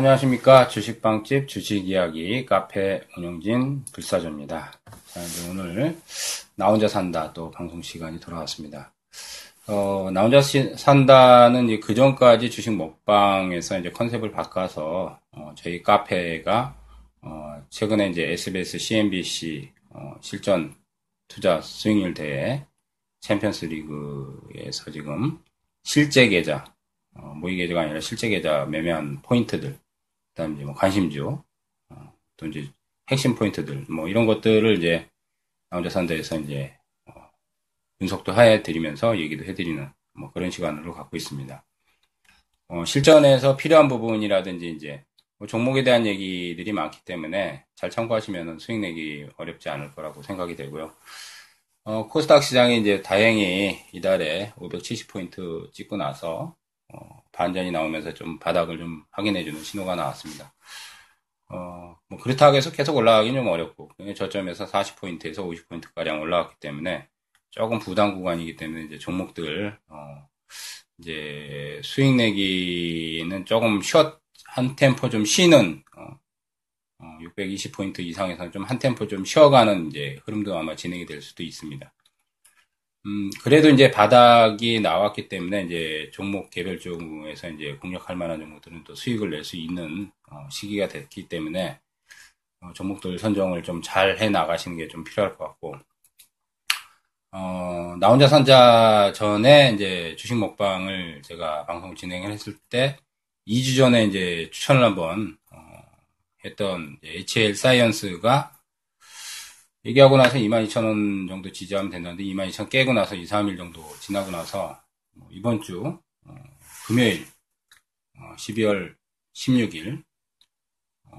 안녕하십니까. 주식방집 주식이야기 카페 운영진 불사조입니다. 자, 이제 오늘 나 혼자 산다 또 방송 시간이 돌아왔습니다. 어, 나 혼자 시, 산다는 이제 그 전까지 주식 먹방에서 이제 컨셉을 바꿔서 어, 저희 카페가 어, 최근에 이제 SBS, CNBC 어, 실전 투자 수익률 대회 챔피언스 리그에서 지금 실제 계좌 어, 모의 계좌가 아니라 실제 계좌 매매한 포인트들, 그 다음에 이제 뭐 관심주, 어, 또 이제 핵심 포인트들, 뭐 이런 것들을 이제 나 혼자 산다에서 이제 어, 분석도 해 드리면서 얘기도 해드리는 뭐 그런 시간으로 갖고 있습니다. 어, 실전에서 필요한 부분이라든지 이제 뭐 종목에 대한 얘기들이 많기 때문에 잘 참고하시면 수익 내기 어렵지 않을 거라고 생각이 되고요. 어, 코스닥 시장이 이제 다행히 이달에 570포인트 찍고 나서 어, 반전이 나오면서 좀 바닥을 좀 확인해주는 신호가 나왔습니다. 어, 뭐 그렇다고 해서 계속 올라가기는 좀 어렵고, 저점에서 40포인트에서 50포인트가량 올라왔기 때문에 조금 부담 구간이기 때문에 이제 종목들, 어, 이제 수익 내기는 조금 숏, 한 템포 좀 쉬는, 어, 620포인트 어, 이상에서는 좀 한 템포 좀 쉬어가는 이제 흐름도 아마 진행이 될 수도 있습니다. 음, 그래도 이제 바닥이 나왔기 때문에 이제 종목 개별 종목에서 이제 공략할 만한 종목들은 또 수익을 낼 수 있는 어, 시기가 됐기 때문에 어, 종목들 선정을 좀 잘 해 나가시는 게 좀 필요할 것 같고. 어, 나 혼자 산자 전에 이제 주식 먹방을 제가 방송 진행을 했을 때 2주 전에 이제 추천을 한번 어, 했던 HL 사이언스가 얘기하고 나서 22,000원 정도 지지하면 된다는데 22,000 깨고 나서 2, 3일 정도 지나고 나서 뭐 이번 주 어, 금요일 어, 12월 16일 어,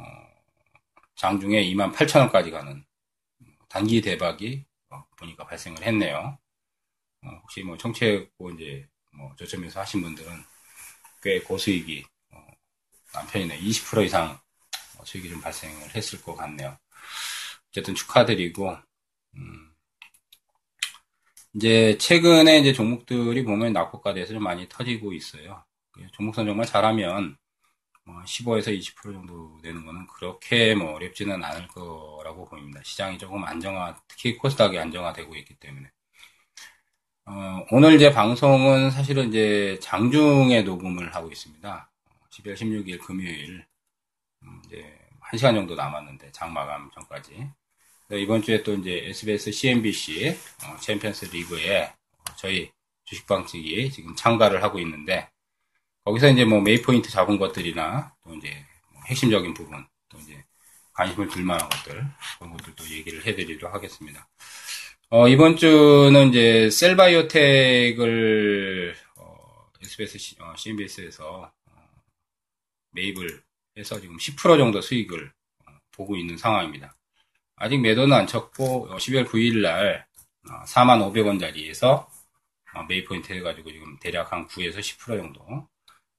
장중에 28,000원까지 가는 단기 대박이 어, 보니까 발생을 했네요. 어, 혹시 뭐 청취했고 이제 뭐 저점에서 하신 분들은 꽤 고수익이 어, 남편이네 20% 이상 수익이 좀 발생을 했을 것 같네요. 어쨌든 축하드리고, 음, 이제 최근에 이제 종목들이 보면 낙폭가돼서 좀 많이 터지고 있어요. 종목 선 정말 잘하면 뭐 15에서 20% 정도 되는 거는 그렇게 뭐 어렵지는 않을 거라고 보입니다. 시장이 조금 안정화, 특히 코스닥이 안정화되고 있기 때문에. 어, 오늘 이제 방송은 사실은 이제 장중에 녹음을 하고 있습니다. 12월 16일 금요일, 음, 이제 1시간 정도 남았는데, 장 마감 전까지. 네, 이번 주에 또 이제 SBS CNBC 어, 챔피언스 리그에 저희 주식방식이 지금 참가를 하고 있는데 거기서 이제 뭐 매매 포인트 잡은 것들이나 또 이제 뭐 핵심적인 부분 또 이제 관심을 들 만한 것들 그런 것들도 얘기를 해드리도록 하겠습니다. 어, 이번 주는 이제 셀바이오텍을 어, SBS 어, CNBS에서 어, 매입을 해서 지금 10% 정도 수익을 어, 보고 있는 상황입니다. 아직 매도는 안 쳤고 12월 9일 날 4만500원짜리에서 어, 어, 메이 포인트 해가지고 지금 대략 한 9에서 10% 정도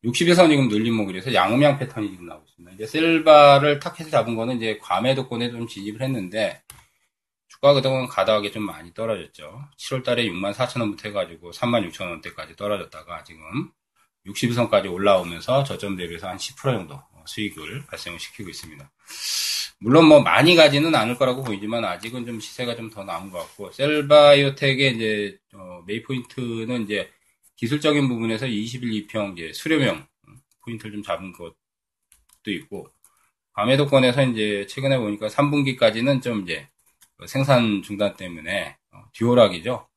60에서 지금 늘린 목이라서 양음양 패턴이 지금 나오고 있습니다. 이제 셀바를 타켓을 잡은 거는 이제 과매도권에 좀 진입을 했는데 주가 그동안 가다하게 좀 많이 떨어졌죠. 7월 달에 6만 4천 원부터 해가지고 3만 6천 원대까지 떨어졌다가 지금 60일선까지 올라오면서 저점 대비해서 한 10% 정도 수익을 발생을 시키고 있습니다. 물론 뭐 많이 가지는 않을 거라고 보이지만 아직은 좀 시세가 좀 더 나은 것 같고 셀바이오텍의 이제 어, 메이 포인트는 이제 기술적인 부분에서 21 2평 이제 수료명 포인트를 좀 잡은 것도 있고 과매도권에서 이제 최근에 보니까 3분기까지는 좀 이제 그 생산 중단 때문에 어, 듀오락이죠.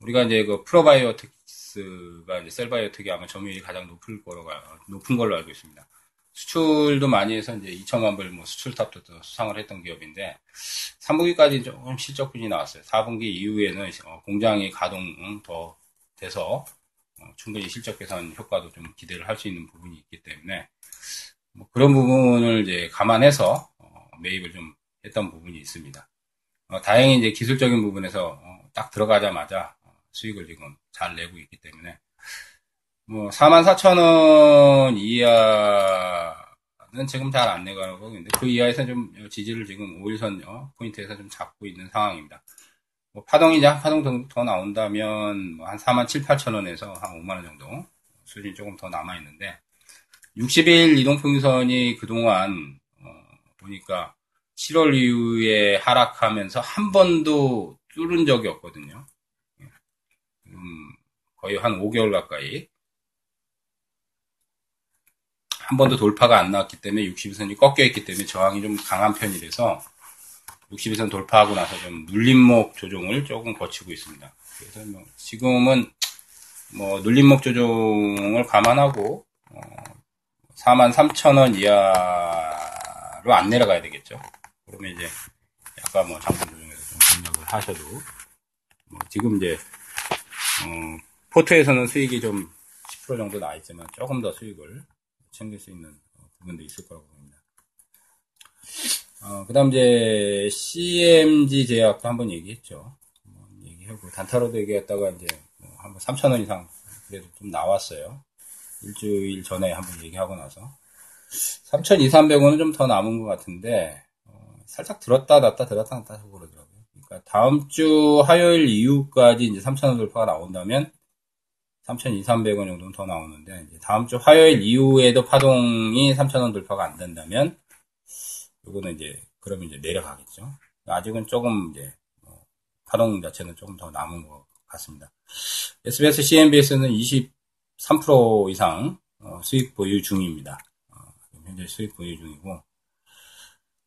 우리가 이제 그 프로바이오틱스가 이제 셀바이오텍이 아마 점유율이 가장 높을 거로 높은 걸로 알고 있습니다. 수출도 많이 해서 이제 2천만 불 뭐 수출탑도 수상을 했던 기업인데 3분기까지 조금 실적분이 나왔어요. 4분기 이후에는 어, 공장이 가동 더 돼서 어, 충분히 실적 개선 효과도 좀 기대를 할 수 있는 부분이 있기 때문에 뭐 그런 부분을 이제 감안해서 어, 매입을 좀 했던 부분이 있습니다. 다행히 이제 기술적인 부분에서 딱 들어가자마자 수익을 지금 잘 내고 있기 때문에 뭐 4만 4천 원 이하는 지금 잘 안 내가고 있는데 그 이하에서 좀 지지를 지금 5일선 포인트에서 좀 잡고 있는 상황입니다. 뭐 파동이 이제 한 파동 더, 더 나온다면 뭐 한 4만 7, 8천 원에서 한 5만 원 정도 수준이 조금 더 남아 있는데 60일 이동평균선이 그동안 어, 보니까 7월 이후에 하락하면서 한 번도 뚫은 적이 없거든요. 음, 거의 한 5개월 가까이 한 번도 돌파가 안 나왔기 때문에 60일선이 꺾여 있기 때문에 저항이 좀 강한 편이라서 60일선 돌파하고 나서 좀 눌림목 조정을 조금 거치고 있습니다. 그래서 뭐 지금은 뭐 눌림목 조정을 감안하고 어, 43,000원 이하로 안 내려가야 되겠죠. 그러면 이제 약간 뭐 장군 조정에서 좀 공략을 하셔도 뭐 지금 이제 어, 포트에서는 수익이 좀 10% 정도 나 있지만 조금 더 수익을 챙길 수 있는 부분도 있을 거라고 봅니다. 어, 그 다음 이제 CMG 제약도 한번 얘기했죠. 뭐 얘기하고 단타로도 얘기했다가 이제 뭐 한번 3,000원 이상 그래도 좀 나왔어요. 일주일 전에 한번 얘기하고 나서 3,200원은 좀 더 남은 것 같은데 어, 살짝 들었다 놨다 들었다 놨다 하고 그러더라고요. 그러니까 다음 주 화요일 이후까지 이제 3,000원 돌파가 나온다면 3,200원 정도는 더 나오는데 다음 주 화요일 이후에도 파동이 3,000원 돌파가 안 된다면 요거는 이제 그러면 이제 내려가겠죠. 아직은 조금 이제 뭐 파동 자체는 조금 더 남은 것 같습니다. SBS, CNBS는 23% 이상 어, 수익 보유 중입니다. 어, 현재 수익 보유 중이고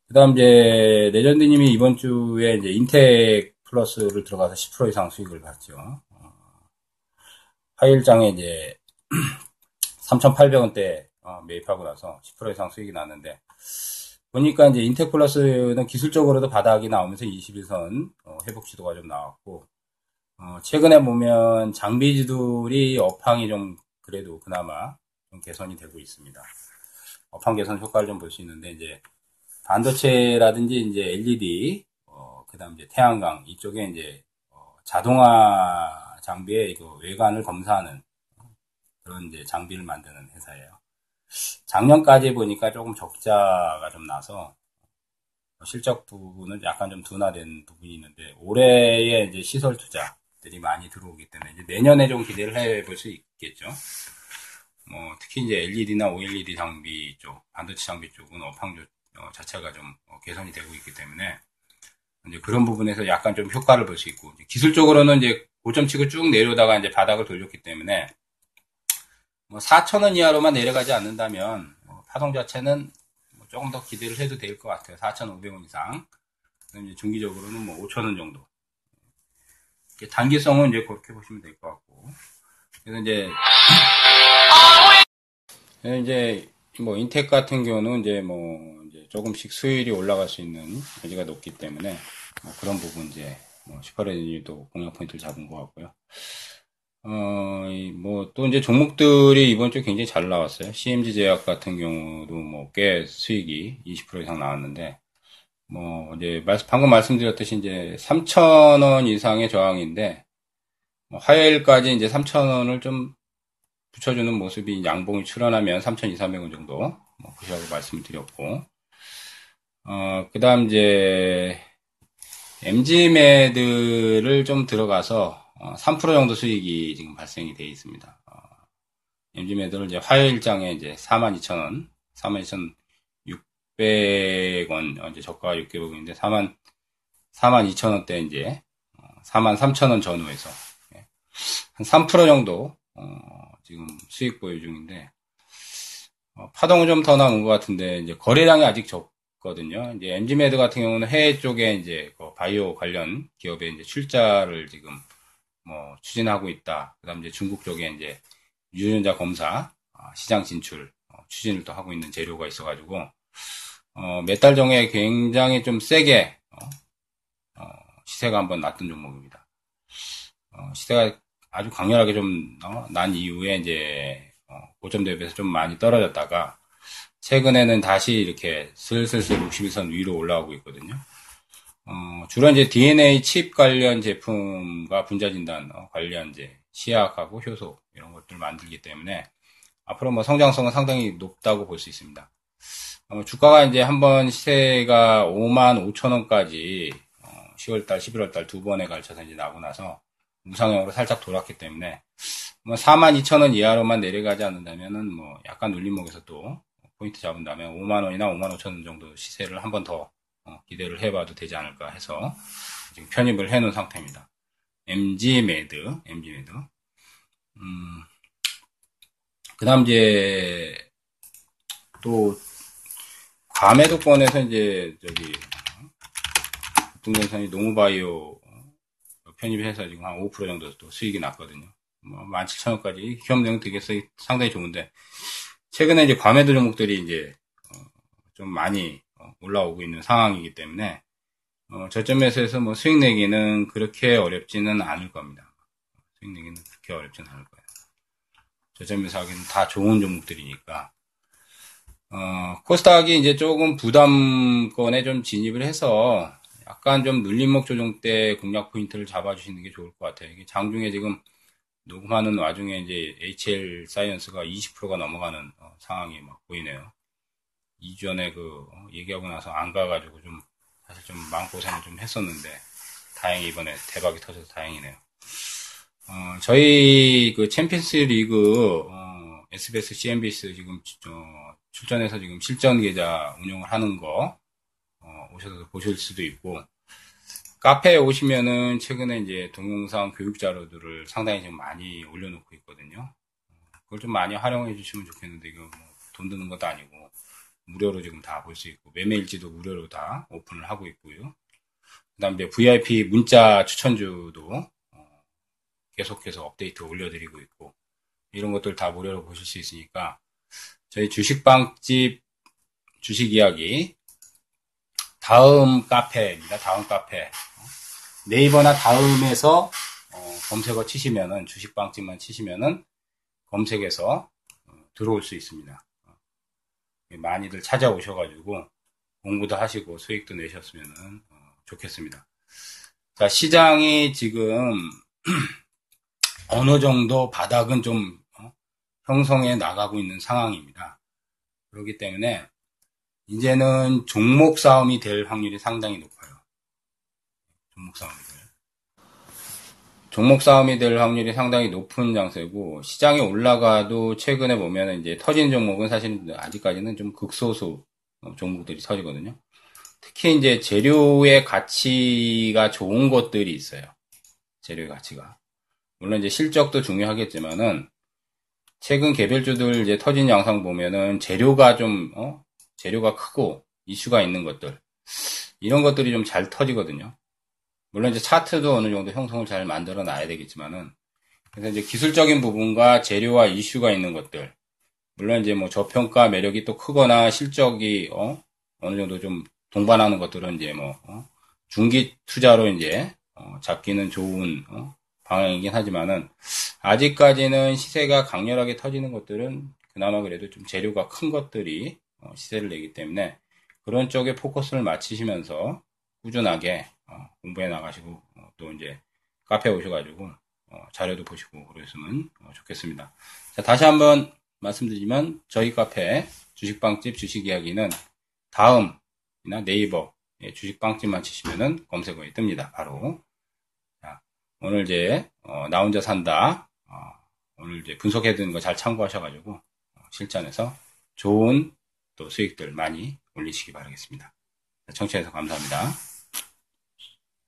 그 다음 이제 레전드님이 이번 주에 이제 인텍 플러스를 들어가서 10% 이상 수익을 봤죠. 어, 화일장에 이제 3,800원대 매입하고 나서 10% 이상 수익이 났는데 보니까 이제 인텍 플러스는 기술적으로도 바닥이 나오면서 21선 어, 회복 시도가 좀 나왔고 어, 최근에 보면 장비지들이 업황이 좀 그래도 그나마 좀 개선이 되고 있습니다. 업황 개선 효과를 좀 볼 수 있는데 이제 반도체라든지 이제 LED 어, 그다음 이제 태양광 이쪽에 이제 어, 자동화 장비의 그 외관을 검사하는 그런 이제 장비를 만드는 회사예요. 작년까지 보니까 조금 적자가 좀 나서 실적 부분은 약간 좀 둔화된 부분이 있는데 올해에 이제 시설 투자들이 많이 들어오기 때문에 이제 내년에 좀 기대를 해볼 수 있겠죠. 뭐 특히 이제 LED나 OLED 장비 쪽, 반도체 장비 쪽은 업황 어, 자체가 좀 어, 개선이 되고 있기 때문에 이제 그런 부분에서 약간 좀 효과를 볼 수 있고 기술적으로는 이제 고점 치고 쭉 내려오다가 이제 바닥을 돌렸기 때문에 뭐 4,000원 이하로만 내려가지 않는다면 뭐 파동 자체는 뭐 조금 더 기대를 해도 될 것 같아요. 4,500원 이상. 그다음 중기적으로는 뭐 5,000원 정도. 단기성은 이제 그렇게 보시면 될 것 같고. 그래서 이제 이제 뭐 인텍 같은 경우는 이제 뭐 이제 조금씩 수율이 올라갈 수 있는 여지가 높기 때문에 뭐 그런 부분 이제 뭐 슈퍼레진이도 공략 포인트를 잡은 것 같고요. 어, 뭐, 또 이제 종목들이 이번 주에 굉장히 잘 나왔어요. CMG 제약 같은 경우도 뭐, 꽤 수익이 20% 이상 나왔는데, 뭐, 이제, 방금 말씀드렸듯이 이제 3,000원 이상의 저항인데, 뭐 화요일까지 이제 3,000원을 좀 붙여주는 모습이 양봉이 출현하면 3,200원 정도, 뭐, 보시라고 말씀을 드렸고, 어, 그 다음 이제, MG매들을 좀 들어가서, 3% 어, 정도 수익이 지금 발생이 되어 있습니다. 어, MG 매도를 이제 화요일장에 이제 42,000원, 42,600원, 어, 이제 저가가 6개월인데 4만, 42,000원대 이제, 43,000원 전후에서, 예. 한3% 정도, 지금 수익 보유 중인데, 파동은 좀 더 나온 것 같은데, 이제 거래량이 아직 적 거든요. 이제 MG매드 같은 경우는 해외 쪽에 이제 그 바이오 관련 기업에 이제 출자를 지금 뭐 추진하고 있다. 그다음 이제 중국 쪽에 이제 유전자 검사 아, 시장 진출 어, 추진을 또 하고 있는 재료가 있어가지고 어, 몇 달 전에 굉장히 좀 세게 어, 어, 시세가 한번 났던 종목입니다. 어, 시세가 아주 강렬하게 좀난 어, 이후에 이제 고점 대비해서 좀 많이 떨어졌다가 최근에는 다시 이렇게 슬슬슬 61선 위로 올라오고 있거든요. 어, 주로 이제 DNA 칩 관련 제품과 분자 진단 어, 관련 이제 시약하고 효소 이런 것들 만들기 때문에 앞으로 뭐 성장성은 상당히 높다고 볼 수 있습니다. 어, 주가가 이제 한번 시세가 5만 5천 원까지 어, 10월달, 11월달 두 번에 걸쳐서 이제 나고 나서 우상향으로 살짝 돌았기 때문에 뭐 42,000원 이하로만 내려가지 않는다면은 뭐 약간 눌림목에서 또 포인트 잡은 다음에 5만 원이나 5만 5천 원 정도 시세를 한 번더 어, 기대를 해봐도 되지 않을까 해서 지금 편입을 해 놓은 상태입니다. MG 매드, MG 매드. 음, 그 다음 이제 또 과매도권에서 이제 저기 북동산이 농우바이오 편입해서 지금 한 5% 정도 또 수익이 났거든요. 뭐 17,000원까지 기업 내용 되게 상당히 좋은데 최근에 이제 과매도 종목들이 이제 어, 좀 많이 어, 올라오고 있는 상황이기 때문에 어, 저점에서 해서 뭐 수익 내기는 그렇게 어렵지는 않을 겁니다. 수익 내기는 그렇게 어렵지는 않을 거예요. 저점에서 하기는 다 좋은 종목들이니까 어, 코스닥이 이제 조금 부담권에 좀 진입을 해서 약간 좀 눌림목 조정 때 공략 포인트를 잡아주시는 게 좋을 것 같아요. 이게 장중에 지금 녹음하는 와중에 이제 HL 사이언스가 20%가 넘어가는 어, 상황이 막 보이네요. 2주 전에 그 어, 얘기하고 나서 안 가가지고 좀 사실 좀 마음고생을 좀 했었는데 다행히 이번에 대박이 터져서 다행이네요. 어, 저희 그 챔피언스 리그 어, SBS, CNBC 지금 어, 출전해서 지금 실전 계좌 운영을 하는 거 어, 오셔서 보실 수도 있고 카페에 오시면은 최근에 이제 동영상 교육 자료들을 상당히 좀 많이 올려놓고 있거든요. 그걸 좀 많이 활용해 주시면 좋겠는데 이거 뭐 돈 드는 것도 아니고 무료로 지금 다 볼 수 있고 매매 일지도 무료로 다 오픈을 하고 있고요. 그다음 에 VIP 문자 추천주도 어, 계속해서 업데이트 올려드리고 있고 이런 것들 다 무료로 보실 수 있으니까 저희 주식방집 주식 이야기 다음 카페입니다. 다음 카페 네이버나 다음에서 어, 검색어 치시면은 주식방집만 치시면은 검색해서 어, 들어올 수 있습니다. 어, 많이들 찾아오셔가지고 공부도 하시고 수익도 내셨으면 어, 좋겠습니다. 자 시장이 지금 어느 정도 바닥은 좀 어, 형성해 나가고 있는 상황입니다. 그렇기 때문에 이제는 종목 싸움이 될 확률이 상당히 높아요. 종목 싸움이 될. 종목 싸움이 될 확률이 상당히 높은 장세고 시장이 올라가도 최근에 보면 이제 터진 종목은 사실 아직까지는 좀 극소수 종목들이 터지거든요. 특히 이제 재료의 가치가 좋은 것들이 있어요. 재료의 가치가. 물론 이제 실적도 중요하겠지만은 최근 개별주들 이제 터진 양상 보면은 재료가 좀 어? 재료가 크고 이슈가 있는 것들 이런 것들이 좀 잘 터지거든요. 물론 이제 차트도 어느 정도 형성을 잘 만들어 놔야 되겠지만은 그래서 이제 기술적인 부분과 재료와 이슈가 있는 것들 물론 이제 뭐 저평가 매력이 또 크거나 실적이 어? 어느 정도 좀 동반하는 것들은 이제 뭐 어? 중기 투자로 이제 어, 잡기는 좋은 어? 방향이긴 하지만은 아직까지는 시세가 강렬하게 터지는 것들은 그나마 그래도 좀 재료가 큰 것들이 어, 시세를 내기 때문에 그런 쪽에 포커스를 맞추시면서 꾸준하게 어, 공부해 나가시고 어, 또 이제 카페 오셔가지고 자료도 보시고 그러시면 좋겠습니다. 자, 다시 한번 말씀드리면 저희 카페 주식빵집 주식 이야기는 다음이나 네이버 예, 주식빵집만 치시면은 검색어에 뜹니다. 바로 자, 오늘 이제 어, 나 혼자 산다 어, 오늘 이제 분석해 두는 거잘 참고하셔가지고 어, 실전에서 좋은 또 수익들 많이 올리시기 바라겠습니다. 청취해서 감사합니다.